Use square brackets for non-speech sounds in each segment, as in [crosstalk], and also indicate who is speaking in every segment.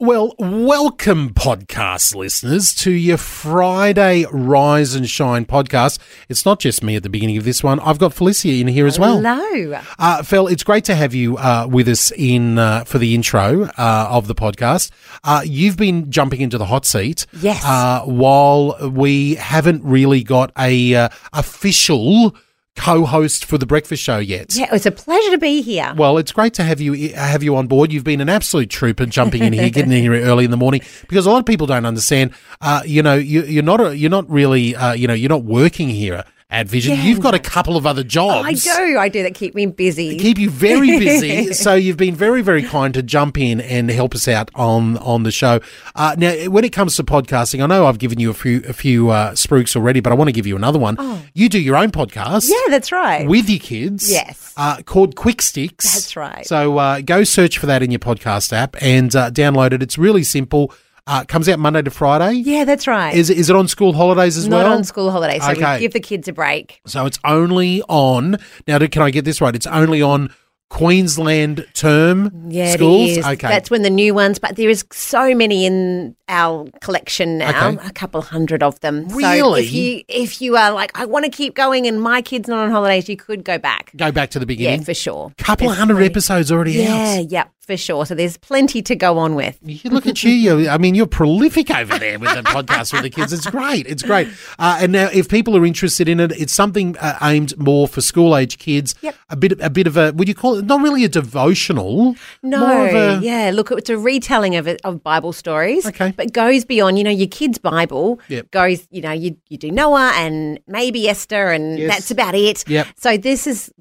Speaker 1: Well, welcome, podcast listeners, to your Friday Rise and Shine podcast. It's not just me at the beginning of this one. I've got Felicia in here as well.
Speaker 2: Hello.
Speaker 1: Uh, Phil, it's great to have you uh, with us in uh, for the intro uh, of the podcast. Uh, you've been jumping into the hot seat,
Speaker 2: Yes.
Speaker 1: Uh, while we haven't really got a uh, official co-host for the breakfast show yet.
Speaker 2: Yeah, it's a pleasure to be here.
Speaker 1: Well, it's great to have you have you on board. You've been an absolute trooper, jumping in here, getting in here early in the morning, because a lot of people don't understand. Uh, you know, you, you're not a, you're not really uh, you know you're not working here at Vision.
Speaker 2: Yeah.
Speaker 1: You've got a couple of other jobs.
Speaker 2: I do. I do. That keep me busy.
Speaker 1: Keep you very busy, [laughs] so you've been very, very kind to jump in and help us out on on the show. Uh, now, when it comes to podcasting, I know I've given you a few a few uh, spruiks already, but I want to give you another one. You do your own podcast,
Speaker 2: Oh. yeah, that's right.
Speaker 1: with your kids.
Speaker 2: Yes.
Speaker 1: Uh, called Quick Sticks.
Speaker 2: That's right.
Speaker 1: So uh, go search for that in your podcast app and uh, download it. It's really simple. Uh, comes out Monday to Friday.
Speaker 2: yeah, that's right.
Speaker 1: Is, is it on school holidays as
Speaker 2: Not
Speaker 1: well?
Speaker 2: on school holidays, so
Speaker 1: Okay.
Speaker 2: we give the kids a break.
Speaker 1: So it's only on, now can I get this right? It's only on Queensland term
Speaker 2: Yeah,
Speaker 1: schools?
Speaker 2: it is.
Speaker 1: Okay.
Speaker 2: That's when the new ones, but there is so many in our collection now,
Speaker 1: Okay.
Speaker 2: a couple hundred of them. So
Speaker 1: Really?
Speaker 2: if you if you are like, I want to keep going and my kid's not on holidays, you could go back.
Speaker 1: Go back to the
Speaker 2: Yeah,
Speaker 1: beginning.
Speaker 2: for sure.
Speaker 1: Couple
Speaker 2: There's
Speaker 1: hundred
Speaker 2: plenty.
Speaker 1: episodes already
Speaker 2: Yeah,
Speaker 1: out.
Speaker 2: yeah, for sure. So there's plenty to go on with.
Speaker 1: You look at you. you. I mean, you're prolific over there with the podcast with the kids. It's great. It's great. Uh, and now, if people are interested in it, it's something uh, aimed more for school age kids.
Speaker 2: Yep.
Speaker 1: A bit, a bit of a. Would you call it not really a devotional?
Speaker 2: No,
Speaker 1: more of a,
Speaker 2: yeah. Look, it's a retelling of it, of Bible stories.
Speaker 1: Okay.
Speaker 2: but goes beyond. You know, your kid's Bible
Speaker 1: Yep.
Speaker 2: goes. You know, you you do Noah and maybe Esther, and
Speaker 1: Yes.
Speaker 2: that's about it.
Speaker 1: Yep.
Speaker 2: So this is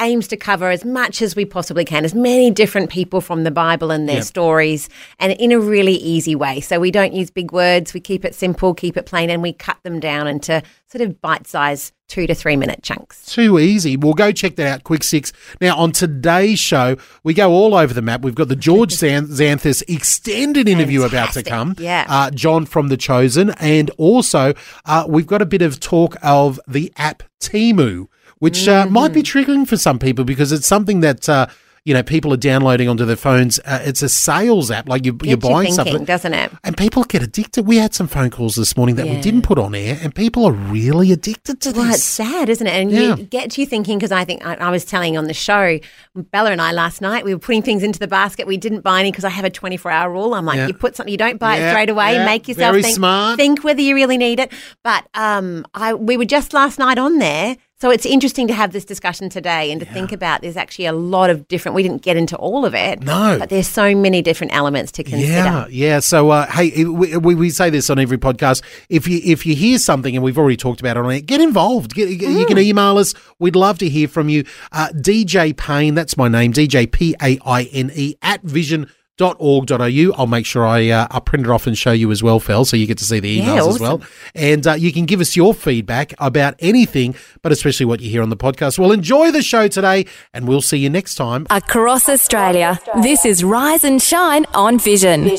Speaker 2: aims to cover as much as we possibly can, as many different people from the Bible and their
Speaker 1: Yep.
Speaker 2: stories, and in a really easy way. So we don't use big words. We keep it simple, keep it plain, and we cut them down into sort of bite-sized two to three minute chunks.
Speaker 1: Too easy. Well, go check that out, Quick Sticks. Now, on today's show, we go all over the map. We've got the George [laughs] Xan- Xanthis extended interview about to come.
Speaker 2: Yeah.
Speaker 1: Uh, John from The Chosen. And also, uh, we've got a bit of talk of the app Temu, which uh, might be triggering for some people because it's something that. Uh, you know, people are downloading onto their phones. Uh, it's a sales app, like you, you're
Speaker 2: Gets you
Speaker 1: buying
Speaker 2: thinking,
Speaker 1: something,
Speaker 2: doesn't it?
Speaker 1: and people get addicted. We had some phone calls this morning that we didn't put on air, and people are really addicted to
Speaker 2: Well, it's sad, isn't it? And
Speaker 1: Yeah.
Speaker 2: you get you thinking because I think I, I was telling on the show, Bella and I last night we were putting things into the basket. We didn't buy any because I have a twenty four hour rule. I'm like,
Speaker 1: Yeah.
Speaker 2: you put something, you don't buy
Speaker 1: Yeah,
Speaker 2: it straight away.
Speaker 1: yeah,
Speaker 2: Make yourself
Speaker 1: very
Speaker 2: think,
Speaker 1: smart.
Speaker 2: think whether you really need it. But um, I we were just last night on there. So it's interesting to have this discussion today and to think about there's actually a lot of different we didn't get into all of it.
Speaker 1: No.
Speaker 2: But there's so many different elements to consider.
Speaker 1: Yeah, yeah. So, uh, hey, we, we say this on every podcast. If you if you hear something, and we've already talked about it on it, get involved. Get, You
Speaker 2: Mm.
Speaker 1: can email us. We'd love to hear from you. Uh, DJ Payne, that's my name. DJ P A I N E at Vision. .org.au. I'll make sure I uh, I'll print it off and show you as well, Phil, so you get to see the
Speaker 2: Yeah,
Speaker 1: emails as well. And uh, you can give us your feedback about anything, but especially what you hear on the podcast. Well, enjoy the show today, and we'll see you next time.
Speaker 3: Across Australia, this is Rise and Shine on Vision.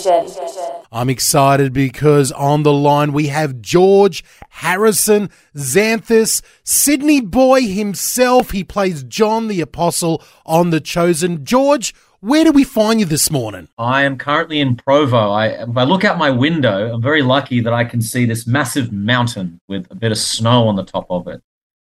Speaker 1: I'm excited because on the line we have George Harrison Xanthis, Sydney boy himself. He plays John the Apostle on The Chosen. George, where do we find you this morning?
Speaker 4: I am currently in Provo. I, if I look out my window, I'm very lucky that I can see this massive mountain with a bit of snow on the top of it.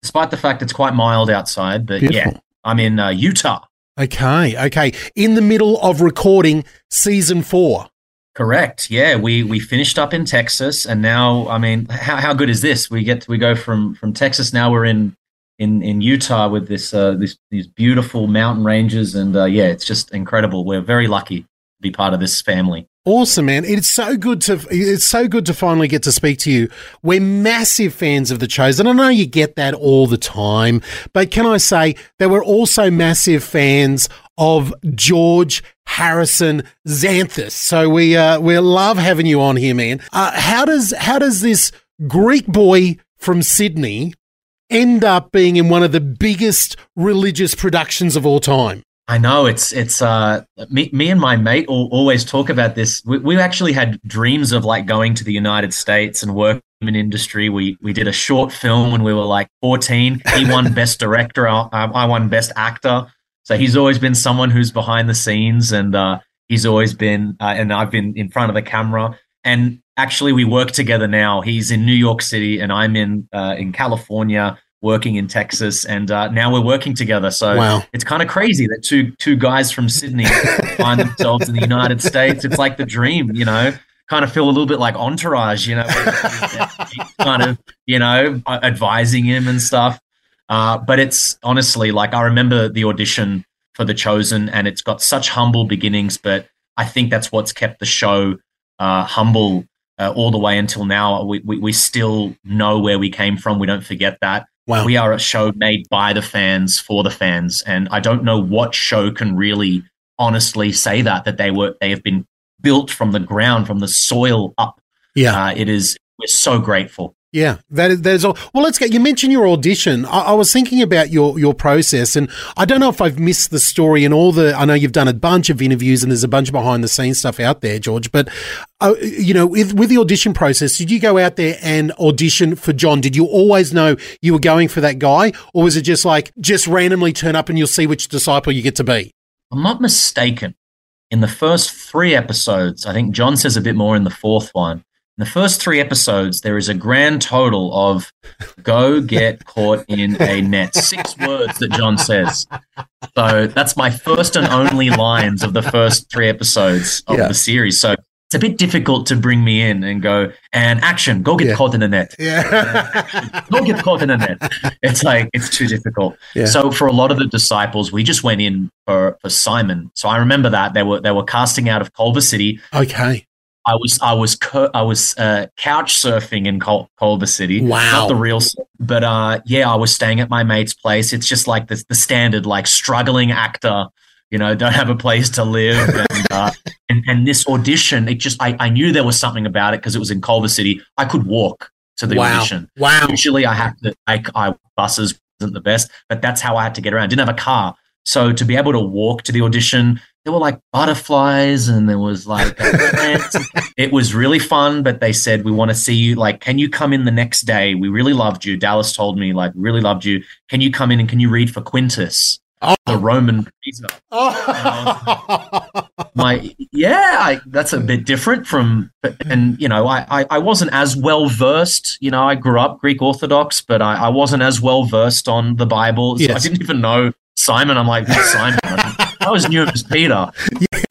Speaker 4: Despite the fact it's quite mild outside, but
Speaker 1: Beautiful.
Speaker 4: yeah, I'm in uh, Utah.
Speaker 1: Okay, okay. In the middle of recording season four.
Speaker 4: Correct. Yeah, we we finished up in Texas, and now I mean, how how good is this? We get we go from from Texas now we're in in in Utah with this uh, this these beautiful mountain ranges, and uh, yeah, it's just incredible. We're very lucky to be part of this family.
Speaker 1: Awesome, man! It's so good to it's so good to finally get to speak to you. We're massive fans of the Chosen. I know you get that all the time, but can I say that we're also massive fans of George Harrison Xanthis? So we uh, we love having you on here, man. Uh, how does how does this Greek boy from Sydney end up being in one of the biggest religious productions of all time?
Speaker 4: I know it's it's uh me me and my mate all, always talk about this. We, we actually had dreams of like going to the United States and work in industry. We we did a short film when we were like 14. He won [laughs] best director. I, I won best actor. So he's always been someone who's behind the scenes, and uh, he's always been uh, and I've been in front of the camera. And actually, we work together now. He's in New York City, and I'm in uh, in California working in Texas, and uh, now we're working together. So
Speaker 1: Wow.
Speaker 4: it's kind of crazy that two two guys from Sydney [laughs] find themselves in the United States. It's like the dream, you know. Kind of feel a little bit like Entourage, you know, kind of, you know, advising him and stuff. Uh, but it's honestly like I remember the audition for The Chosen, and it's got such humble beginnings, but I think that's what's kept the show uh, humble uh, all the way until now. We, we we still know where we came from. We don't forget that.
Speaker 1: Wow.
Speaker 4: We are a show made by the fans for the fans, and I don't know what show can really honestly say that that they were they have been built from the ground, from the soil up.
Speaker 1: Yeah.
Speaker 4: Uh, it is. We're so grateful.
Speaker 1: Yeah, that is, that is all. Well, let's get. You mentioned your audition. I, I was thinking about your your process, and I don't know if I've missed the story and all the. I know you've done a bunch of interviews, and there's a bunch of behind the scenes stuff out there, George. But uh, you know, with with the audition process, did you go out there and audition for John? Did you always know you were going for that guy, or was it just like just randomly turn up and you'll see which disciple you get to be?
Speaker 4: I'm not mistaken. In the first three episodes, I think John says a bit more in the fourth one. In the first three episodes, there is a grand total of go get caught in a net. Six words that John says. So that's my first and only lines of the first three episodes of
Speaker 1: Yeah.
Speaker 4: the series. So it's a bit difficult to bring me in and go, and action, go get
Speaker 1: Yeah.
Speaker 4: caught in a net.
Speaker 1: Yeah, [laughs]
Speaker 4: Go get caught in a net. It's like, it's too difficult.
Speaker 1: Yeah.
Speaker 4: So for a lot of the disciples, we just went in for, for Simon. So I remember that they were they were casting out of Culver City.
Speaker 1: okay.
Speaker 4: I was I was I was uh, couch surfing in Cul- Culver City.
Speaker 1: Wow.
Speaker 4: not the real, but uh, yeah, I was staying at my mate's place. It's just like the the standard like struggling actor, you know, don't have a place to live, [laughs] and uh, and, and this audition, it just I, I knew there was something about it because it was in Culver City. I could walk to the
Speaker 1: Wow.
Speaker 4: audition.
Speaker 1: Wow.
Speaker 4: Usually, I have to. I, I buses wasn't the best, but that's how I had to get around. didn't have a car, so to be able to walk to the audition, there were like butterflies and there was like [laughs] it was really fun. But they said we want to see you. Like, can you come in the next day? We really loved you. Dallas told me like really loved you. Can you come in and can you read for Quintus,
Speaker 1: Oh.
Speaker 4: the Roman?
Speaker 1: Oh.
Speaker 4: my yeah I, that's a bit different from and you know I, I, I wasn't as well versed you know i grew up greek orthodox but i, I wasn't as well versed on the bible so i didn't even know simon i'm like simon i was new as peter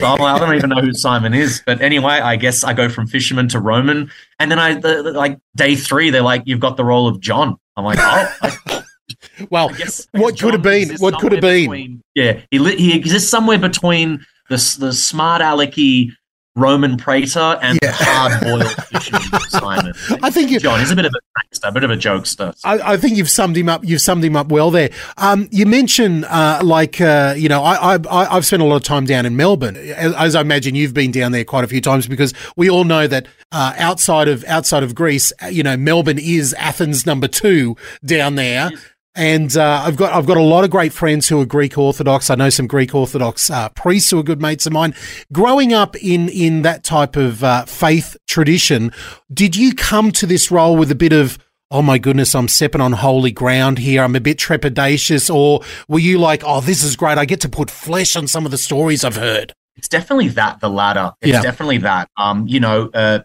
Speaker 4: so I'm like, i don't even know who simon is but anyway i guess i go from fisherman to roman and then i the, the- like day three they're like you've got the role of john i'm like oh I, [laughs]
Speaker 1: well,
Speaker 4: I guess, I
Speaker 1: what could have been? What could have been?
Speaker 4: between- yeah, he he exists somewhere between the the smart alecky Roman Praetor and
Speaker 1: Yeah.
Speaker 4: the hard boiled [laughs] fisherman Simon.
Speaker 1: I think you-
Speaker 4: John is a bit of a prankster, a bit of a jokester.
Speaker 1: I, I think you've summed him up. You've summed him up well there. Um, you mentioned, uh, like, uh, you know, I, I, I- I've spent a lot of time down in Melbourne, as, as I imagine you've been down there quite a few times, because we all know that uh, outside of outside of Greece, uh, you know, Melbourne is Athens number two down there. And uh, I've got I've got a lot of great friends who are Greek Orthodox. I know some Greek Orthodox uh, priests who are good mates of mine. Growing up in in that type of uh, faith tradition, did you come to this role with a bit of oh my goodness, I'm stepping on holy ground here. I'm a bit trepidatious, or were you like, oh, this is great. I get to put flesh on some of the stories I've heard.
Speaker 4: It's definitely that, the latter. It's
Speaker 1: Yeah.
Speaker 4: definitely that. Um, you know, uh,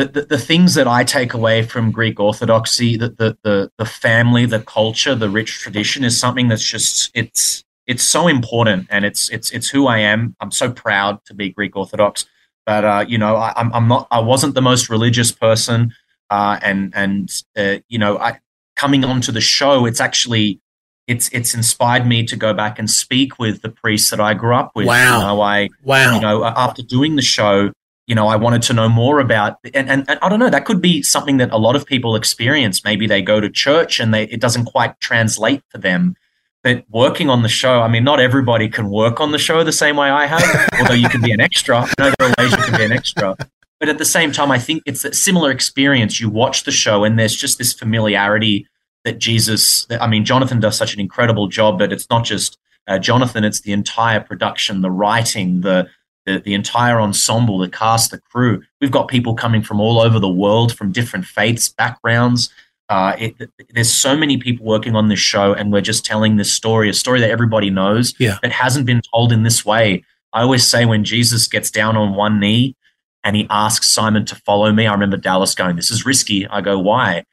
Speaker 4: the, the, the things that I take away from Greek Orthodoxy, the, the, the, the family, the culture, the rich tradition is something that's just, it's, it's so important and it's, it's, it's who I am. I'm so proud to be Greek Orthodox, but, uh, you know, I, I'm, I'm not, I wasn't the most religious person. Uh, and, and, uh, you know, I, coming onto the show, it's actually, it's, it's inspired me to go back and speak with the priests that I grew up with.
Speaker 1: Wow.
Speaker 4: You know, I,
Speaker 1: Wow.
Speaker 4: you know, after doing the show, you know, I wanted to know more about, and, and, and, I don't know, that could be something that a lot of people experience. Maybe they go to church and they, it doesn't quite translate for them. But working on the show, I mean, not everybody can work on the show the same way I have, [laughs] although you can be an extra. Ways you can be an extra. But at the same time, I think it's a similar experience. You watch the show and there's just this familiarity that Jesus, I mean, Jonathan does such an incredible job, but it's not just uh, Jonathan, it's the entire production, the writing, the, the, the entire ensemble, the cast, the crew. We've got people coming from all over the world, from different faiths, backgrounds. Uh, it, there's so many people working on this show, and we're just telling this story, a story that everybody knows,
Speaker 1: yeah.
Speaker 4: that hasn't been told in this way. I always say when Jesus gets down on one knee and he asks Simon to follow me, I remember Dallas going, This is risky. I go, Why?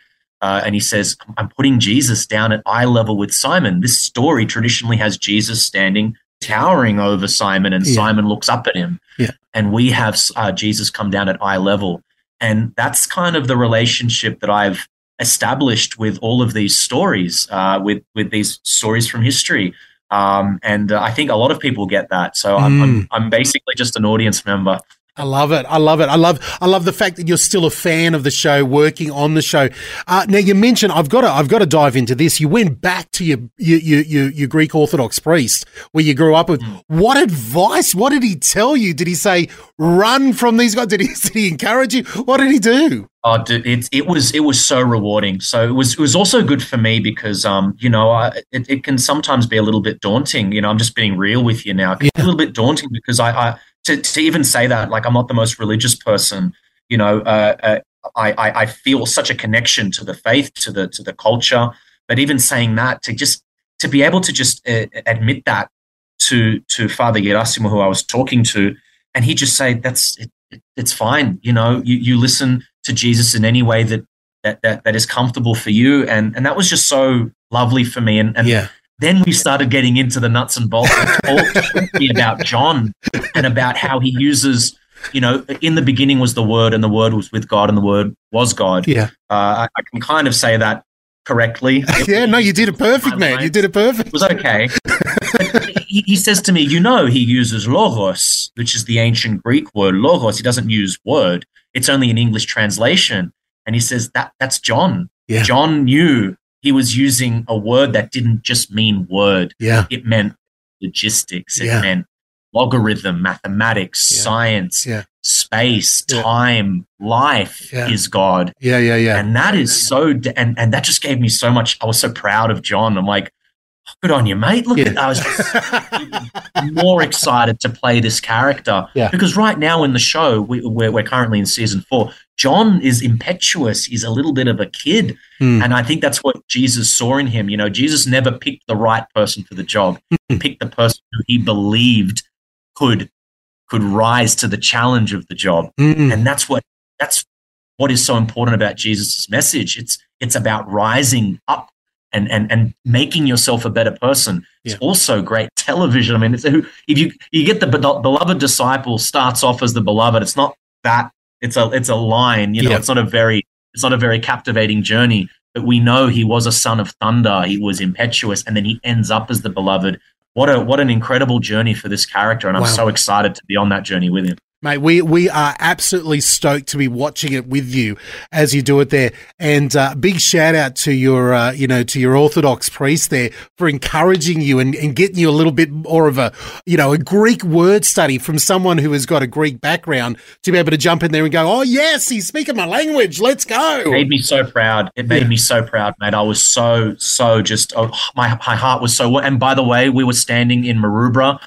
Speaker 4: Uh, and he says, I'm putting Jesus down at eye level with Simon. This story traditionally has Jesus standing towering over Simon, and yeah. Simon looks up at him.
Speaker 1: Yeah.
Speaker 4: And we have uh, Jesus come down at eye level. And that's kind of the relationship that I've established with all of these stories, uh, with with these stories from history. Um, and uh, I think a lot of people get that. So I'm, mm. I'm, I'm basically just an audience member.
Speaker 1: I love it. I love it. I love. I love the fact that you're still a fan of the show, working on the show. Uh, now you mentioned I've got to. I've got to dive into this. You went back to your your your, your Greek Orthodox priest where you grew up with. Mm. What advice? What did he tell you? Did he say run from these guys? Did he, [laughs] did he encourage you? What did he do?
Speaker 4: Oh, dude, it, it was it was so rewarding. So it was it was also good for me because um you know I, it, it can sometimes be a little bit daunting. You know I'm just being real with you now. Yeah. A little bit daunting because I, I to, to even say that, like I'm not the most religious person, you know, uh, uh, I, I, I feel such a connection to the faith, to the to the culture. But even saying that, to just to be able to just uh, admit that to to Father Gerasimo, who I was talking to, and he just say that's it, it, it's fine. You know, you, you listen to Jesus in any way that that that, that is comfortable for you, and and that was just so lovely for me. And and
Speaker 1: yeah.
Speaker 4: Then we started getting into the nuts and bolts [laughs] about John and about how he uses, you know, in the beginning was the Word, and the Word was with God, and the Word was God.
Speaker 1: Yeah,
Speaker 4: uh, I, I, can kind of say that correctly. [laughs]
Speaker 1: yeah, no, you did it perfect, man. You did it perfect.
Speaker 4: It was okay. he, he, says to me, you know, he uses logos, which is the ancient Greek word logos. He doesn't use word. It's only an English translation. And he says that that's John.
Speaker 1: Yeah.
Speaker 4: John knew he was using a word that didn't just mean word.
Speaker 1: Yeah.
Speaker 4: It meant logistics. It
Speaker 1: yeah.
Speaker 4: meant logarithm, mathematics,
Speaker 1: yeah.
Speaker 4: science,
Speaker 1: yeah.
Speaker 4: space, time, life is God.
Speaker 1: Yeah, yeah, yeah.
Speaker 4: And that is so, and, and that just gave me so much. I was so proud of John. I'm like, oh, good on you, mate. Look
Speaker 1: Yeah.
Speaker 4: at I was just more excited to play this character.
Speaker 1: Yeah.
Speaker 4: Because right now in the show, we, we're, we're currently in season four, John is impetuous. He's a little bit of a kid.
Speaker 1: Hmm.
Speaker 4: And I think that's what Jesus saw in him. You know, Jesus never picked the right person for the job. He picked the person who he believed could could rise to the challenge of the job.
Speaker 1: Mm.
Speaker 4: And that's what that's what is so important about Jesus' message. It's it's about rising up and and and making yourself a better person. It's also great television. I mean, it's, if you you get the beloved disciple starts off as the beloved, it's not that. It's a it's a line. You know,
Speaker 1: Yeah.
Speaker 4: it's not a very it's not a very captivating journey. But we know he was a son of thunder. He was impetuous, and then he ends up as the beloved. What a what an incredible journey for this character, and I'm
Speaker 1: Wow.
Speaker 4: so excited to be on that journey with him.
Speaker 1: Mate, we, we are absolutely stoked to be watching it with you as you do it there. And uh, big shout out to your, uh, you know, to your Orthodox priest there for encouraging you and, and getting you a little bit more of a, you know, a Greek word study from someone who has got a Greek background to be able to jump in there and go, oh, yes, he's speaking my language. Let's go.
Speaker 4: It made me so proud. It made
Speaker 1: Yeah.
Speaker 4: me so proud, mate. I was so, so just, oh, my, my heart was so, and by the way, we were standing in Maroubra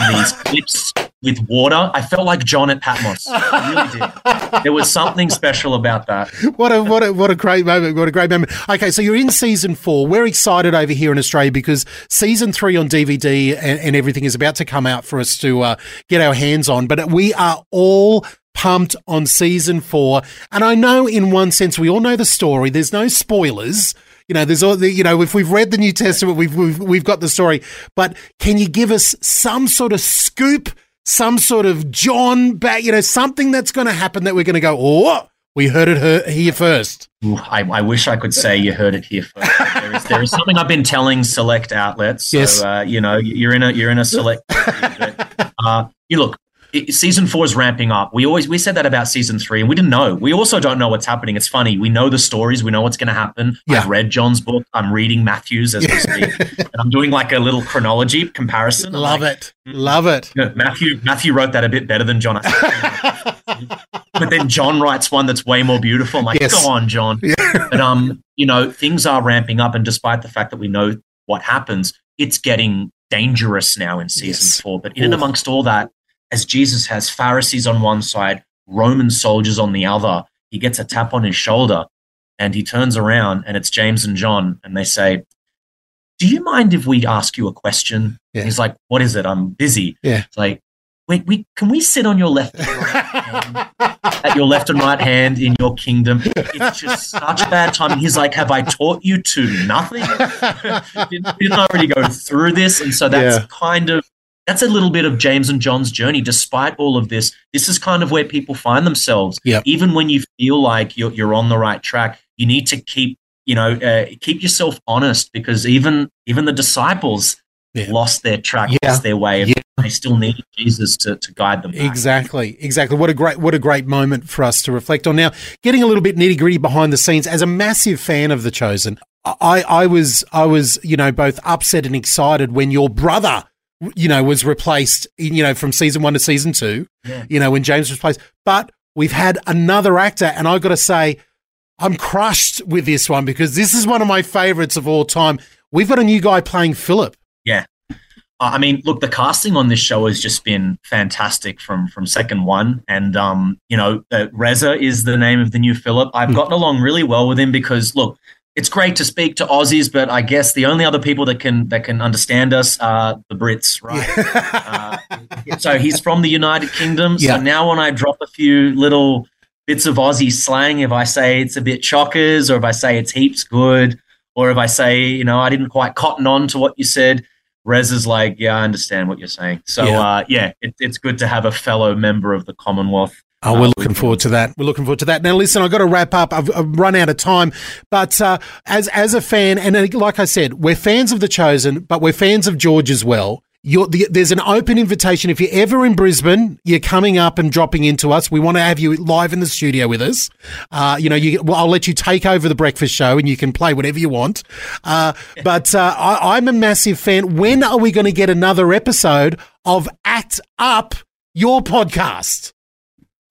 Speaker 4: and these [laughs] clips with water. I felt like John at Patmos. I really did. [laughs] There was something special about that.
Speaker 1: what a what a what a great moment! What a great moment. Okay, so you're in season four. We're excited over here in Australia because season three on DVD and, and everything is about to come out for us to uh, get our hands on. But we are all pumped on season four, and I know in one sense we all know the story. There's no spoilers. You know, there's all the, you know, if we've read the New Testament, we've, we've, we've got the story. But can you give us some sort of scoop, some sort of John back, you know, something that's going to happen that we're going to go, oh, we heard it he- here first.
Speaker 4: Ooh, I, I wish I could say you heard it here first. There is, there is something I've been telling select outlets. So,
Speaker 1: Yes.
Speaker 4: uh, you know, you're in a you're in a select. [laughs] uh, you look. It, season four is ramping up. We always we said that about season three, and we didn't know. We also don't know what's happening. It's funny. We know the stories. We know what's going to happen.
Speaker 1: Yeah.
Speaker 4: I've read John's book. I'm reading Matthew's as we speak, [laughs] and I'm doing like a little chronology comparison.
Speaker 1: Love
Speaker 4: like,
Speaker 1: it. Love it.
Speaker 4: Yeah, Matthew Matthew wrote that a bit better than John. [laughs] but then John writes one that's way more beautiful. I'm like,
Speaker 1: Yes.
Speaker 4: go on, John. But um, you know, things are ramping up, and despite the fact that we know what happens, it's getting dangerous now in season
Speaker 1: Yes.
Speaker 4: four. But in and amongst all that, as Jesus has Pharisees on one side, Roman soldiers on the other, he gets a tap on his shoulder, and he turns around, and it's James and John, and they say, "Do you mind if we ask you a question?"
Speaker 1: Yeah.
Speaker 4: He's like, "What is it? I'm busy."
Speaker 1: Yeah.
Speaker 4: It's like, wait, we can we sit on your left hand, at your left and right hand in your kingdom? It's just such bad timing. He's like, have I taught you to nothing? [laughs] didn't, didn't I already go through this? And so that's
Speaker 1: Yeah.
Speaker 4: kind of that's a little bit of James and John's journey. Despite all of this, this is kind of where people find themselves.
Speaker 1: Yep.
Speaker 4: Even when you feel like you're you're on the right track, you need to keep you know uh, keep yourself honest because even even the disciples
Speaker 1: Yeah.
Speaker 4: lost their track,
Speaker 1: Yeah.
Speaker 4: lost their way.
Speaker 1: Yeah.
Speaker 4: They still need Jesus to, to guide them. Back.
Speaker 1: Exactly, exactly. What a great, what a great moment for us to reflect on. Now, getting a little bit nitty gritty behind the scenes. As a massive fan of The Chosen, I, I was, I was, you know, both upset and excited when your brother, you know, was replaced, you know, from season one to season two.
Speaker 4: Yeah.
Speaker 1: You know, when James was replaced, but we've had another actor, and I've got to say, I'm crushed with this one because this is one of my favorites of all time. We've got a new guy playing Philip.
Speaker 4: Yeah. I mean, look, the casting on this show has just been fantastic from from second one, and um, you know, uh, Reza is the name of the new Philip. I've
Speaker 1: Hmm.
Speaker 4: gotten along really well with him because, look, it's great to speak to Aussies, but I guess the only other people that can that can understand us are the Brits, right? uh, so he's from the United Kingdom. So
Speaker 1: Yeah.
Speaker 4: now when I drop a few little bits of Aussie slang, if I say it's a bit chockers, or if I say it's heaps good, or if I say, you know, I didn't quite cotton on to what you said, Rez is like, yeah, I understand what you're saying. So
Speaker 1: Yeah.
Speaker 4: yeah, uh, yeah it, it's good to have a fellow member of the Commonwealth.
Speaker 1: Oh, we're looking forward to that. We're looking forward to that. Now, listen, I've got to wrap up. I've, I've run out of time. But uh, as as a fan, and uh, like I said, we're fans of The Chosen, but we're fans of George as well. You're, the, there's an open invitation. If you're ever in Brisbane, you're coming up and dropping into us. We want to have you live in the studio with us. Uh, you know, you, well, I'll let you take over the breakfast show and you can play whatever you want. Uh, but uh, I, I'm a massive fan. When are we going to get another episode of Act Up, your podcast?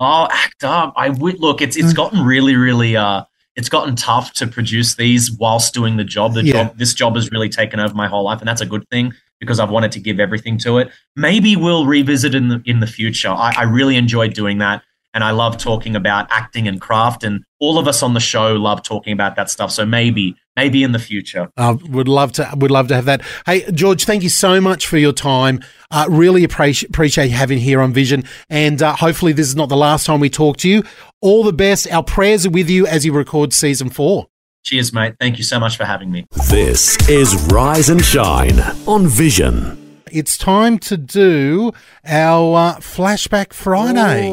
Speaker 4: Oh, act up! I would look. It's it's gotten really, really. Uh, it's gotten tough to produce these whilst doing the job. The
Speaker 1: Yeah.
Speaker 4: job, this job has really taken over my whole life, and that's a good thing because I've wanted to give everything to it. Maybe we'll revisit in the in the future. I, I really enjoyed doing that, and I love talking about acting and craft. And all of us on the show love talking about that stuff. So maybe, maybe in the future.
Speaker 1: Uh, would love to would love to have that. Hey George, thank you so much for your time. Uh, really appreciate appreciate having here on Vision, and uh, hopefully this is not the last time we talk to you. All the best. Our prayers are with you as you record season four.
Speaker 4: Cheers, mate. Thank you so much for having me.
Speaker 5: This is Rise and Shine on Vision.
Speaker 1: It's time to do our uh, flashback Friday.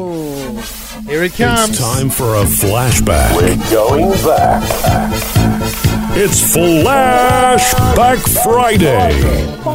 Speaker 1: Here it comes.
Speaker 5: It's time for a flashback. We're going back. It's Flashback Friday.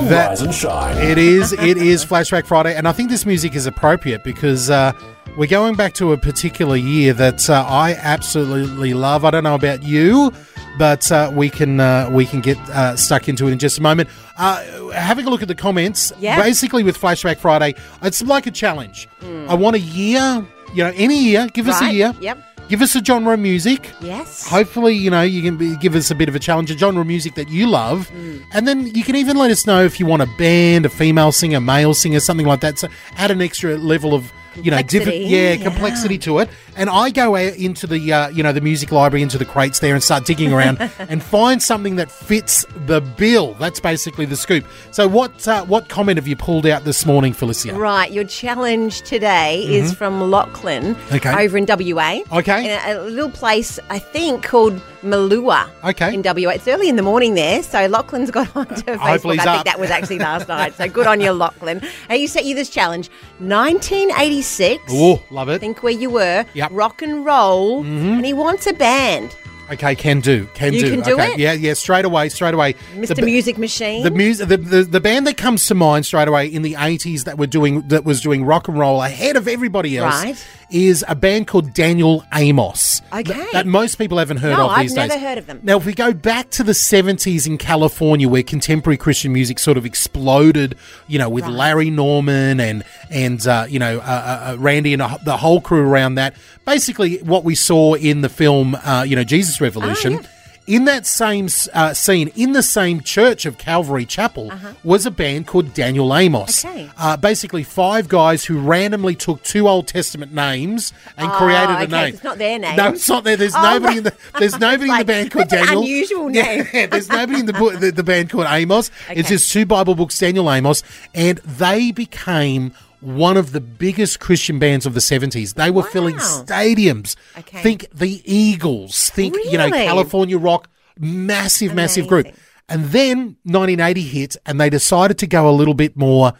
Speaker 1: That-
Speaker 5: Rise and Shine.
Speaker 1: It is. It is Flashback Friday, and I think this music is appropriate because uh, we're going back to a particular year that uh, I absolutely love. I don't know about you, but uh, we can uh, we can get uh, stuck into it in just a moment. Uh, having a look at the comments,
Speaker 2: Yeah.
Speaker 1: basically with Flashback Friday, it's like a challenge. I want a year. You know, any year. Give us a
Speaker 2: Right,
Speaker 1: year.
Speaker 2: yep.
Speaker 1: Give us a genre of music.
Speaker 2: Yes.
Speaker 1: Hopefully, you know, you can be, give us a bit of a challenge, a genre of music that you love.
Speaker 2: Mm.
Speaker 1: And then you can even let us know if you want a band, a female singer, male singer, something like that. So add an extra level of, you know, different, yeah,
Speaker 2: yeah.
Speaker 1: complexity to it. And I go out into the, uh, you know, the music library, into the crates there and start digging around [laughs] and find something that fits the bill. That's basically the scoop. So what, uh, what comment have you pulled out this morning, Felicia?
Speaker 2: Right, your challenge today is from Lachlan
Speaker 1: Mm-hmm. Okay.
Speaker 2: over in WA.
Speaker 1: Okay.
Speaker 2: In a, a little place, I think, called Malua.
Speaker 1: Okay.
Speaker 2: In WA. It's early in the morning there, so Lachlan's got [laughs] onto Facebook.
Speaker 1: Hopefully
Speaker 2: I think
Speaker 1: up.
Speaker 2: that was actually last [laughs] night. So good on you, Lachlan. Hey, you set you this challenge. 1986.
Speaker 1: Oh, love it.
Speaker 2: Think where you were.
Speaker 1: Yep. Mm-hmm.
Speaker 2: Rock and roll. And he wants a band.
Speaker 1: Okay, can do, can
Speaker 2: You
Speaker 1: do.
Speaker 2: can do
Speaker 1: okay.
Speaker 2: it?
Speaker 1: Yeah, yeah, straight away, straight away.
Speaker 2: Mr.
Speaker 1: The-
Speaker 2: Music Machine.
Speaker 1: The music, the, the the band that comes to mind straight away in the eighties that were doing that was doing rock and roll ahead of everybody else
Speaker 2: Right.
Speaker 1: Is a band called Daniel Amos.
Speaker 2: Okay.
Speaker 1: Th- that most people haven't heard
Speaker 2: No,
Speaker 1: of
Speaker 2: I've
Speaker 1: these days.
Speaker 2: never heard of them.
Speaker 1: Now, if we go back to the seventies in California, where contemporary Christian music sort of exploded, you know, with Larry Norman and and uh, you know uh, uh, uh, Randy and the whole crew around that. Basically, what we saw in the film, uh, you know, Jesus Revolution.
Speaker 2: Ah,
Speaker 1: In that same uh, scene, in the same church of Calvary Chapel, was a band called Daniel Amos.
Speaker 2: Uh-huh. Okay.
Speaker 1: Uh, basically, five guys who randomly took two Old Testament names and created a
Speaker 2: okay,
Speaker 1: name.
Speaker 2: it's not their name.
Speaker 1: No, it's not there. There's [laughs]
Speaker 2: Oh,
Speaker 1: nobody in the. There's nobody in the band called Daniel.
Speaker 2: unusual name.
Speaker 1: Yeah, [laughs] there's nobody in the, book, the the band called Amos. It's just two Bible books, Daniel Amos, and they became one of the biggest Christian bands of the 70s. They were filling stadiums.
Speaker 2: Okay.
Speaker 1: Think the Eagles. Think you know California rock. Massive, massive group. And then 1980 hit, and they decided to go a little bit more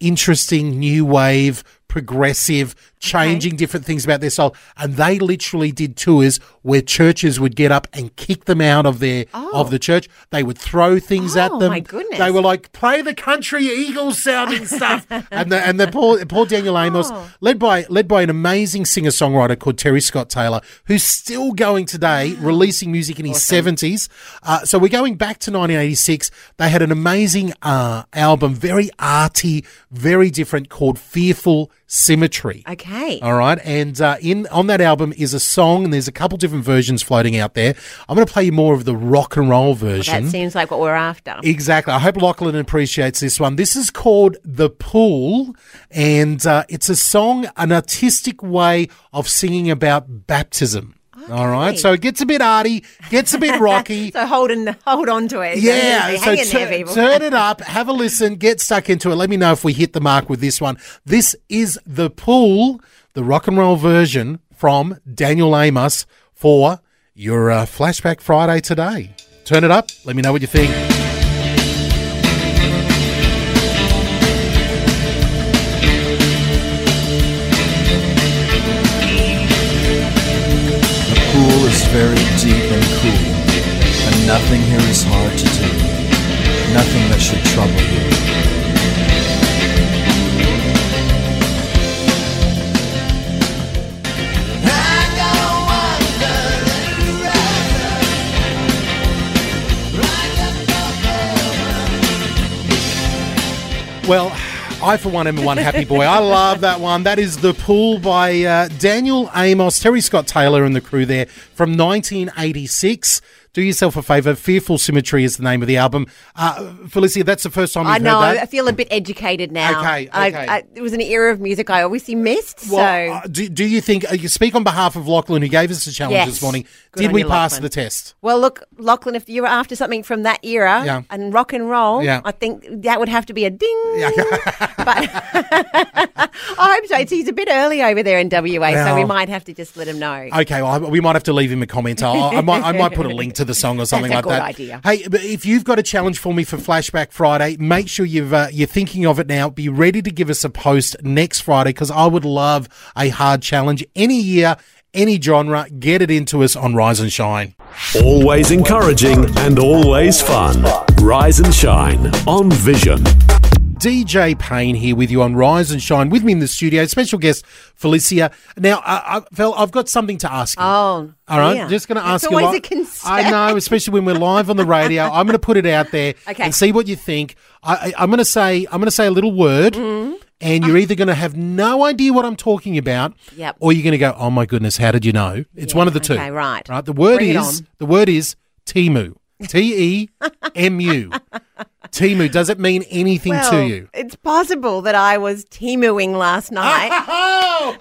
Speaker 1: interesting, new wave, progressive, changing different things about their soul. And they literally did tours where churches would get up and kick them out of their of the church. They would throw things at
Speaker 2: Oh,
Speaker 1: them.
Speaker 2: my goodness.
Speaker 1: They were like, play the country Eagles sounding stuff. [laughs] and the and the poor poor Daniel Amos,
Speaker 2: Oh.
Speaker 1: led by led by an amazing singer songwriter called Terry Scott Taylor, who's still going today, [gasps] releasing music in his seventies. Uh, so we're going back to 1986. They had an amazing uh, album, very arty, very different, called Fearful Symmetry.
Speaker 2: okay.
Speaker 1: All right, and uh, in on that album is a song, and there's a couple different versions floating out there. I'm going to play you more of the rock and roll version.
Speaker 2: that seems like what we're after.
Speaker 1: Exactly. I hope Lachlan appreciates this one. This is called The Pool, and uh, it's a song, an artistic way of singing about baptism. All right. So it gets a bit arty, gets a bit rocky. [laughs]
Speaker 2: So hold, in, hold on to it.
Speaker 1: Yeah, so
Speaker 2: there,
Speaker 1: tur- turn [laughs] it up, have a listen, get stuck into it. Let me know if we hit the mark with this one. This is The Pool, the rock and roll version from Daniel Amos for your uh, Flashback Friday today. Turn it up, let me know what you think.
Speaker 6: Is very deep and cool, and nothing here is hard to do. Nothing that should trouble you.
Speaker 1: Well, I for one am one happy boy. I love that one. That is The Pool by uh, Daniel Amos, Terry Scott Taylor, and the crew there from 1986. Do yourself a favour. Fearful Symmetry is the name of the album. Uh, Felicia, that's the first time
Speaker 2: I know.
Speaker 1: heard that.
Speaker 2: I feel a bit educated now.
Speaker 1: Okay, okay.
Speaker 2: I, it was an era of music I obviously missed.
Speaker 1: Well,
Speaker 2: so
Speaker 1: uh, do, do you think, uh, you speak on behalf of Lachlan, who gave us the challenge
Speaker 2: Yes.
Speaker 1: this morning,
Speaker 2: Good
Speaker 1: did we
Speaker 2: you,
Speaker 1: pass
Speaker 2: Lachlan.
Speaker 1: the test?
Speaker 2: Well, look, Lachlan, if you were after something from that era
Speaker 1: Yeah.
Speaker 2: and rock and roll,
Speaker 1: Yeah.
Speaker 2: I think that would have to be a ding. [laughs] but [laughs] I hope so. It's, he's a bit early over there in WA, so we might have to just let him know.
Speaker 1: Okay, well, I- we might have to leave him a comment. I, I, might, I might put a link to the song or something
Speaker 2: a
Speaker 1: like
Speaker 2: good
Speaker 1: that.
Speaker 2: idea.
Speaker 1: Hey, but if you've got a challenge for me for Flashback Friday, make sure you've uh, you're thinking of it now. Be ready to give us a post next Friday because I would love a hard challenge any year, any genre. Get it into us on Rise and Shine.
Speaker 5: Always encouraging and always fun. Rise and shine on Vision.
Speaker 1: DJ Payne here with you on Rise and Shine. With me in the studio, special guest Felicia. Now, I, I, Phil, I've got something to ask you.
Speaker 2: Oh,
Speaker 1: All right,
Speaker 2: dear.
Speaker 1: just going to ask you.
Speaker 2: always a concern.
Speaker 1: I know, especially when we're live on the radio. [laughs] I'm going to put it out there
Speaker 2: Okay.
Speaker 1: and see what you think. I, I'm going to say I'm going to say a little word,
Speaker 2: Mm-hmm.
Speaker 1: and you're either going to have no idea what I'm talking about,
Speaker 2: Yep.
Speaker 1: or you're going to go, "Oh my goodness, how did you know?" It's one of the two.
Speaker 2: okay, right.
Speaker 1: Right. The word
Speaker 2: Bring
Speaker 1: is the word is Temu. T E M U. Temu. Does it mean anything
Speaker 2: well,
Speaker 1: to you?
Speaker 2: it's possible that I was teamooing last [laughs] oh! night.
Speaker 1: Oh!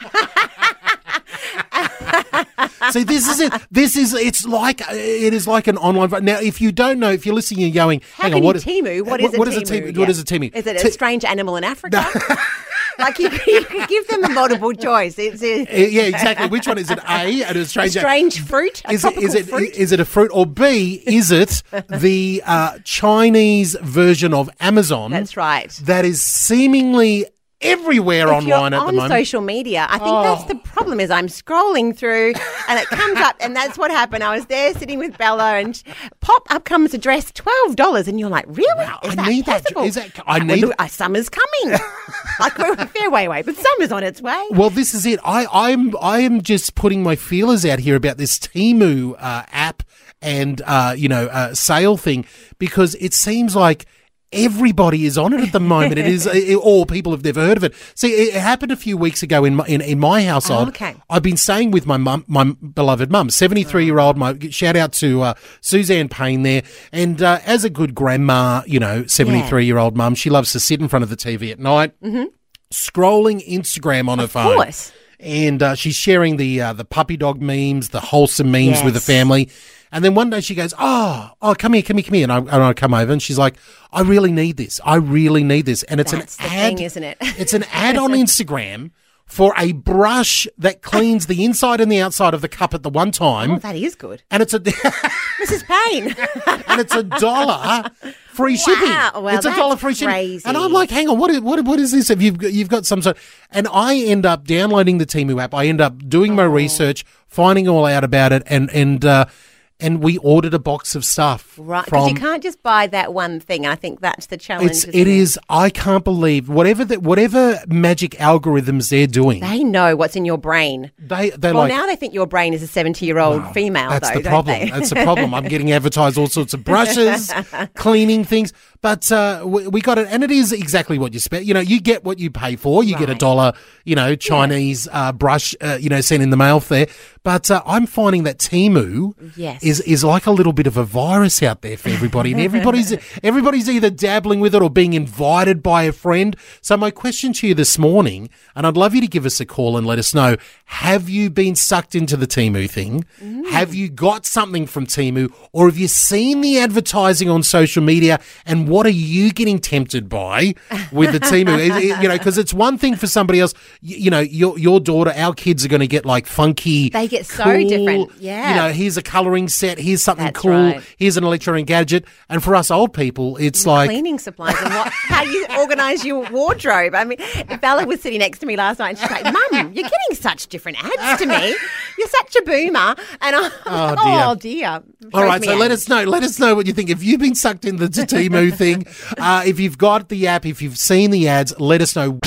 Speaker 1: [laughs] See, this is it. This is it's like it is like an online. Now, if you don't know, if you're listening and going,
Speaker 2: How
Speaker 1: hang
Speaker 2: can
Speaker 1: on, what
Speaker 2: you Temu? What is a
Speaker 1: what
Speaker 2: Temu?
Speaker 1: is a Temu?
Speaker 2: Yeah.
Speaker 1: What is a Temu?
Speaker 2: Is it a strange animal in Africa? [laughs] like you, you could give them a multiple choice. It's a,
Speaker 1: Uh, yeah, exactly. Which one is it? A, and a
Speaker 2: a
Speaker 1: strange.
Speaker 2: strange fruit,
Speaker 1: is it, it
Speaker 2: fruit.
Speaker 1: is it a fruit or B? Is it the uh, Chinese version of Amazon?
Speaker 2: That's right.
Speaker 1: That is seemingly everywhere
Speaker 2: if
Speaker 1: online at the
Speaker 2: on
Speaker 1: moment.
Speaker 2: social media, I think that's
Speaker 1: Oh.
Speaker 2: the problem. Is I'm scrolling through, and it comes up, and that's what happened. I was there sitting with Bella, and pop up comes a dress, twelve dollars, and you're like, really?
Speaker 1: Wow,
Speaker 2: is
Speaker 1: I
Speaker 2: that
Speaker 1: need
Speaker 2: possible?
Speaker 1: is that- I
Speaker 2: Well,
Speaker 1: need-
Speaker 2: look, uh, summer's coming. [laughs] like we're a fair way away, but summer's on its way.
Speaker 1: Well, this is it. I, I'm I am just putting my feelers out here about this Temu uh, app and uh, you know uh, sale thing because it seems like everybody is on it at the [laughs] moment. it is, it, or people have never heard of it. See, it, happened a few weeks ago in my, in, in my household.
Speaker 2: Oh, okay.
Speaker 1: I've been staying with my mum, my beloved mum, seventy three year old. My shout out to uh, Suzanne Payne there, and uh, as a good grandma, you know, seventy three year old mum, she loves to sit in front of the TV at night, scrolling Instagram on her phone.
Speaker 2: course.
Speaker 1: And uh, she's sharing the uh, the puppy dog memes, the wholesome memes with the family. And then one day she goes, "Oh, oh, come here, come here, come here." And I, and I come over, and she's like, "I really need this. I really need this." And it's
Speaker 2: That's
Speaker 1: an ad,
Speaker 2: thing, isn't it?
Speaker 1: it's an ad on [laughs] Instagram for a brush that cleans the inside and the outside of the cup at the one time,
Speaker 2: Oh, that is good,
Speaker 1: and it's a [laughs]
Speaker 2: Mrs. Payne.
Speaker 1: and it's a dollar free shipping.
Speaker 2: well,
Speaker 1: it's a dollar free shipping.
Speaker 2: crazy.
Speaker 1: And I'm like, hang on, what is, what, what is this? If you've you've got some sort, and I end up downloading the Temu app. I end up doing
Speaker 2: Oh.
Speaker 1: my research, finding all out about it, and and uh, and we ordered a box of stuff.
Speaker 2: Right, because you can't just buy that one thing. I think that's the challenge.
Speaker 1: It's it is. I can't believe whatever that whatever magic algorithms they're doing.
Speaker 2: They know what's in your brain.
Speaker 1: They they're
Speaker 2: Well,
Speaker 1: like
Speaker 2: now they think your brain is a seventy-year-old female.
Speaker 1: That's
Speaker 2: though,
Speaker 1: the problem.
Speaker 2: they?
Speaker 1: That's the problem. I'm getting [laughs] advertised all sorts of brushes, [laughs] cleaning things, but uh, we, we got it, and it is exactly what you spend. You know, you get what you pay for. You get a dollar, you know, Chinese uh, brush, uh, you know, sent in the mail there. But uh, I'm finding that Temu
Speaker 2: Yes.
Speaker 1: is is like a little bit of a virus out there for everybody, and everybody's [laughs] everybody's either dabbling with it or being invited by a friend. So my question to you this morning, and I'd love you to give us a call and let us know: Have you been sucked into the Temu thing? Mm. Have you got something from Temu, or have you seen the advertising on social media? And what are you getting tempted by with the Temu? [laughs] Is it- you know, because it's one thing for somebody else. You, you know, your your daughter, our kids are going to get like funky.
Speaker 2: They get so
Speaker 1: cool,
Speaker 2: different. Yeah.
Speaker 1: You know, here's a colouring set. Here's something
Speaker 2: That's
Speaker 1: cool.
Speaker 2: right.
Speaker 1: Here's an electronic gadget. And for us old people, it's like
Speaker 2: cleaning supplies and what, [laughs] how you organise your wardrobe. I mean, Bella was sitting next to me last night and she's like, Mum, you're getting such different ads to me. You're such a boomer. And I,
Speaker 1: Oh,
Speaker 2: oh,
Speaker 1: dear.
Speaker 2: dear.
Speaker 1: All right, so let us know. Let us know what you think. If you've been sucked into the Temu [laughs] thing, uh, if you've got the app, if you've seen the ads, let us know.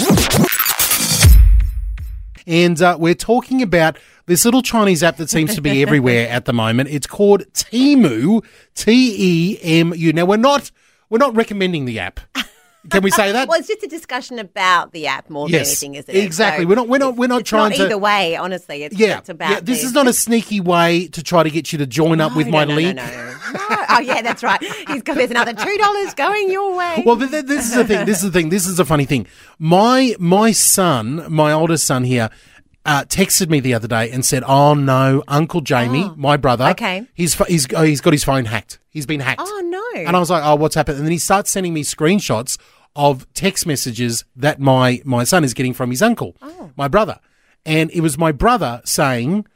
Speaker 1: And uh, we're talking about this little Chinese app that seems to be everywhere [laughs] at the moment. It's called Temu, T E M U. Now we're not we're not recommending the app. Can we say [laughs] that?
Speaker 2: Well, it's just a discussion about the app more
Speaker 1: Yes,
Speaker 2: than anything, isn't it?
Speaker 1: exactly.
Speaker 2: So
Speaker 1: We're not- we're not- we're not trying
Speaker 2: not
Speaker 1: to-
Speaker 2: either way, honestly. It's,
Speaker 1: yeah,
Speaker 2: it's about
Speaker 1: yeah. This
Speaker 2: the-
Speaker 1: is not a sneaky way to try to get you to join up with
Speaker 2: No,
Speaker 1: my
Speaker 2: no, no,
Speaker 1: link.
Speaker 2: No, no, no. No. Oh, yeah, that's right. He's got, there's another $2 going your way. [laughs]
Speaker 1: Well, th- th- this is the thing. This is the thing. This is a funny thing. My my son, my oldest son here, uh, texted me the other day and said, "Oh no, Uncle Jamie, my brother,
Speaker 2: Okay.
Speaker 1: he's he's oh, he's got his phone hacked. He's been hacked."
Speaker 2: oh, no.
Speaker 1: And I was like, "Oh, what's happened?" And then he starts sending me screenshots of text messages that my my son is getting from his uncle,
Speaker 2: Oh.
Speaker 1: my brother, and it was my brother saying.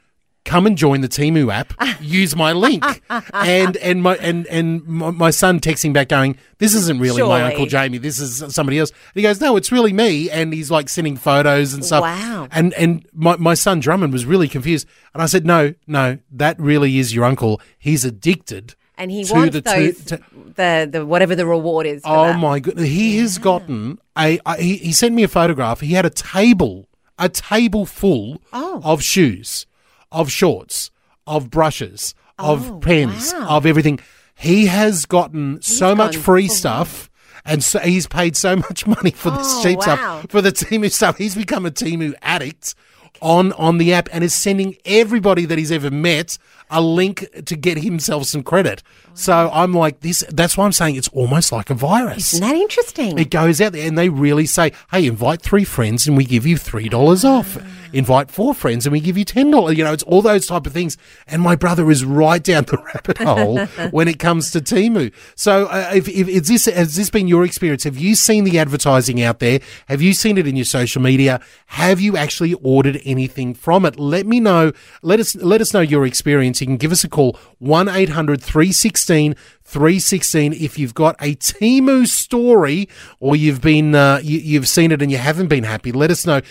Speaker 1: Come and join the Temu app. Use my link, [laughs] and and my and and my, my son texting back going, "This isn't really my uncle Jamie. This is somebody else." And he goes, "No, it's really me." And he's like sending photos and stuff.
Speaker 2: Wow.
Speaker 1: And and my my son Drummond was really confused, and I said, "No, no, that really is your uncle. He's addicted."
Speaker 2: and he
Speaker 1: to
Speaker 2: wants
Speaker 1: the two-
Speaker 2: those,
Speaker 1: to-
Speaker 2: the, the whatever the reward is.
Speaker 1: Oh
Speaker 2: that.
Speaker 1: my goodness! He has gotten a. a he, he sent me a photograph. He had a table, a table full
Speaker 2: Oh.
Speaker 1: of shoes, of shorts, of brushes, of
Speaker 2: Oh,
Speaker 1: pens,
Speaker 2: wow.
Speaker 1: of everything. He has gotten so much free stuff. And so he's paid so [laughs] much money for this
Speaker 2: Oh,
Speaker 1: cheap
Speaker 2: wow.
Speaker 1: stuff, for the Temu stuff. He's become a Temu addict on on the app and is sending everybody that he's ever met a link to get himself some credit. So I'm like this. That's why I'm saying it's almost like a virus.
Speaker 2: Isn't that interesting?
Speaker 1: It goes out there and they really say, hey, invite three friends and we give you $3 off. Invite four friends and we give you $10. You know, it's all those type of things. And my brother is right down the [laughs] rabbit hole when it comes to Temu. So uh, if, if, is this, has this been your experience? Have you seen the advertising out there? Have you seen it in your social media? Have you actually ordered anything from it. Let me know. Let us let us know your experience. You can give us a call 1-800-316 316 if you've got a Temu story or you've been uh, you, you've seen it and you haven't been happy. Let us know.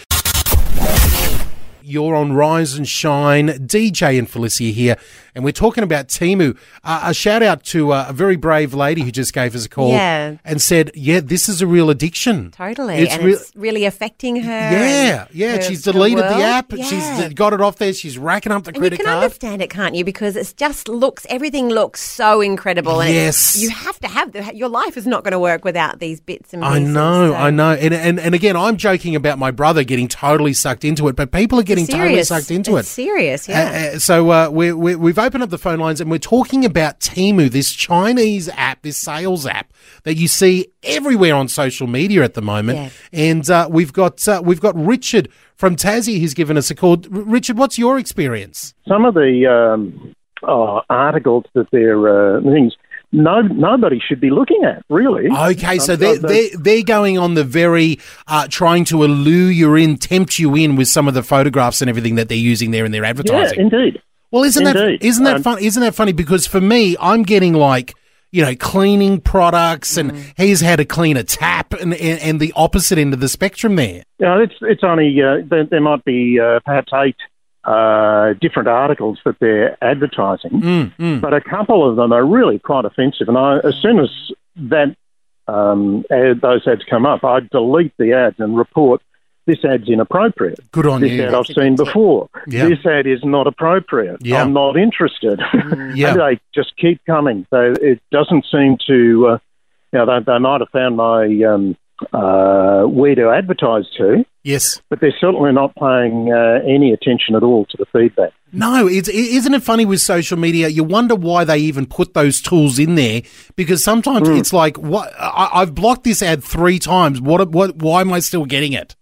Speaker 1: You're on Rise and Shine. DJ and Felicia here, and we're talking about Temu. Uh, a shout out to uh, a very brave lady who just gave us a call
Speaker 2: Yeah.
Speaker 1: and said, "Yeah, this is a real addiction.
Speaker 2: Totally.
Speaker 1: It's
Speaker 2: and
Speaker 1: real-
Speaker 2: it's really affecting her.
Speaker 1: Yeah, yeah.
Speaker 2: her-
Speaker 1: she's deleted the app.
Speaker 2: Yeah.
Speaker 1: She's got it off there. She's racking up the
Speaker 2: And you can
Speaker 1: card.
Speaker 2: understand it, can't you? Because it's just looks, everything looks so incredible. And
Speaker 1: Yes.
Speaker 2: you have to have the, your life is not going to work without these bits and
Speaker 1: I know,
Speaker 2: so-
Speaker 1: I know, and, and and again, I'm joking about my brother getting totally sucked into it, but people are getting totally
Speaker 2: Serious.
Speaker 1: sucked into
Speaker 2: It's
Speaker 1: it.
Speaker 2: serious, yeah.
Speaker 1: Uh, uh, so uh, we we we've opened up the phone lines and we're talking about Temu, this Chinese app, this sales app that you see everywhere on social media at the moment.
Speaker 2: Yeah.
Speaker 1: And uh, we've got uh, we've got Richard from Tassie who's given us a call. R- Richard, what's your experience?
Speaker 7: some of the um, uh, articles that they're uh, things no nobody should be looking at really.
Speaker 1: Okay, so
Speaker 7: Um,
Speaker 1: they're,
Speaker 7: uh,
Speaker 1: they're, they're going on the very, uh, trying to allure you in, tempt you in with some of the photographs and everything that they're using there in their
Speaker 7: yeah,
Speaker 1: advertising.
Speaker 7: indeed.
Speaker 1: well, isn't that,
Speaker 7: indeed.
Speaker 1: isn't that
Speaker 7: Um,
Speaker 1: fun? Isn't that funny? Because for me, I'm getting like, you know, cleaning products and
Speaker 7: Mm.
Speaker 1: here's how to clean a tap and, and, and the opposite end of the spectrum there.
Speaker 7: You know, it's it's only uh, there, there might be uh, perhaps eight uh, different articles that they're advertising,
Speaker 1: Mm, mm.
Speaker 7: but a couple of them are really quite offensive. And I, as soon as that um, ad, those ads come up, I delete the ads and report this ad's inappropriate.
Speaker 1: Good on
Speaker 7: this
Speaker 1: you.
Speaker 7: ad I've seen before.
Speaker 1: Yeah.
Speaker 7: This ad is not appropriate.
Speaker 1: Yeah.
Speaker 7: I'm not interested. [laughs]
Speaker 1: Yeah.
Speaker 7: and they just keep coming. So it doesn't seem to, uh, you know, they, they might have found my um, uh, where to advertise to,
Speaker 1: Yes.
Speaker 7: but they're certainly not paying uh, any attention at all to the feedback.
Speaker 1: No, it's, isn't it funny with social media? You wonder why they even put those tools in there because sometimes
Speaker 7: Hmm.
Speaker 1: it's like, what? I, I've blocked this ad three times. What? What? Why am I still getting it?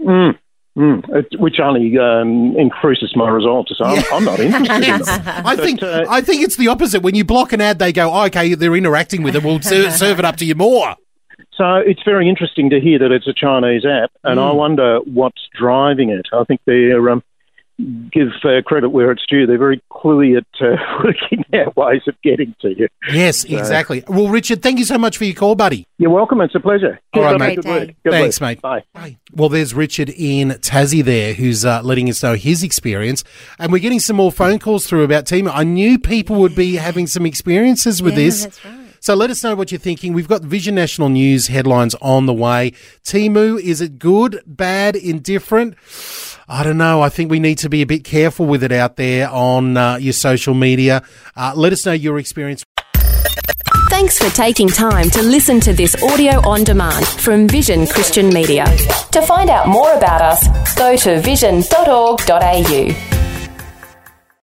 Speaker 7: Mm. Mm. It, which only um, increases my results. So I'm, I'm not interested in. [laughs]
Speaker 1: I
Speaker 7: But,
Speaker 1: think
Speaker 7: uh,
Speaker 1: I think it's the opposite. When you block an ad, they go, oh, "Okay, they're interacting with it. We'll ser- [laughs] serve it up to you more."
Speaker 7: So it's very interesting to hear that it's a Chinese app, and
Speaker 1: Hmm.
Speaker 7: I wonder what's driving it. I think they're um, give uh, credit where it's due. They're very clearly at uh, [laughs] working out ways of getting to you.
Speaker 1: Yes, exactly. Well, Richard, thank you so much for your call, buddy.
Speaker 7: You're welcome. It's a pleasure.
Speaker 1: All right,
Speaker 7: Keep up
Speaker 1: mate.
Speaker 7: good work.
Speaker 2: day.
Speaker 7: God
Speaker 1: Thanks,
Speaker 7: bless.
Speaker 1: mate.
Speaker 7: Bye.
Speaker 1: Well, there's Richard in Tassie there who's uh, letting us know his experience. And we're getting some more phone calls through about Temu. I knew people would be having some experiences with
Speaker 2: Yeah,
Speaker 1: this.
Speaker 2: that's right.
Speaker 1: So let us know what you're thinking. We've got Vision National News headlines on the way. Temu, is it good, bad, indifferent? I don't know. I think we need to be a bit careful with it out there on uh, your social media. Uh, let us know your experience.
Speaker 3: Thanks for taking time to listen to this audio on demand from Vision Christian Media. To find out more about us, go to vision.org.au.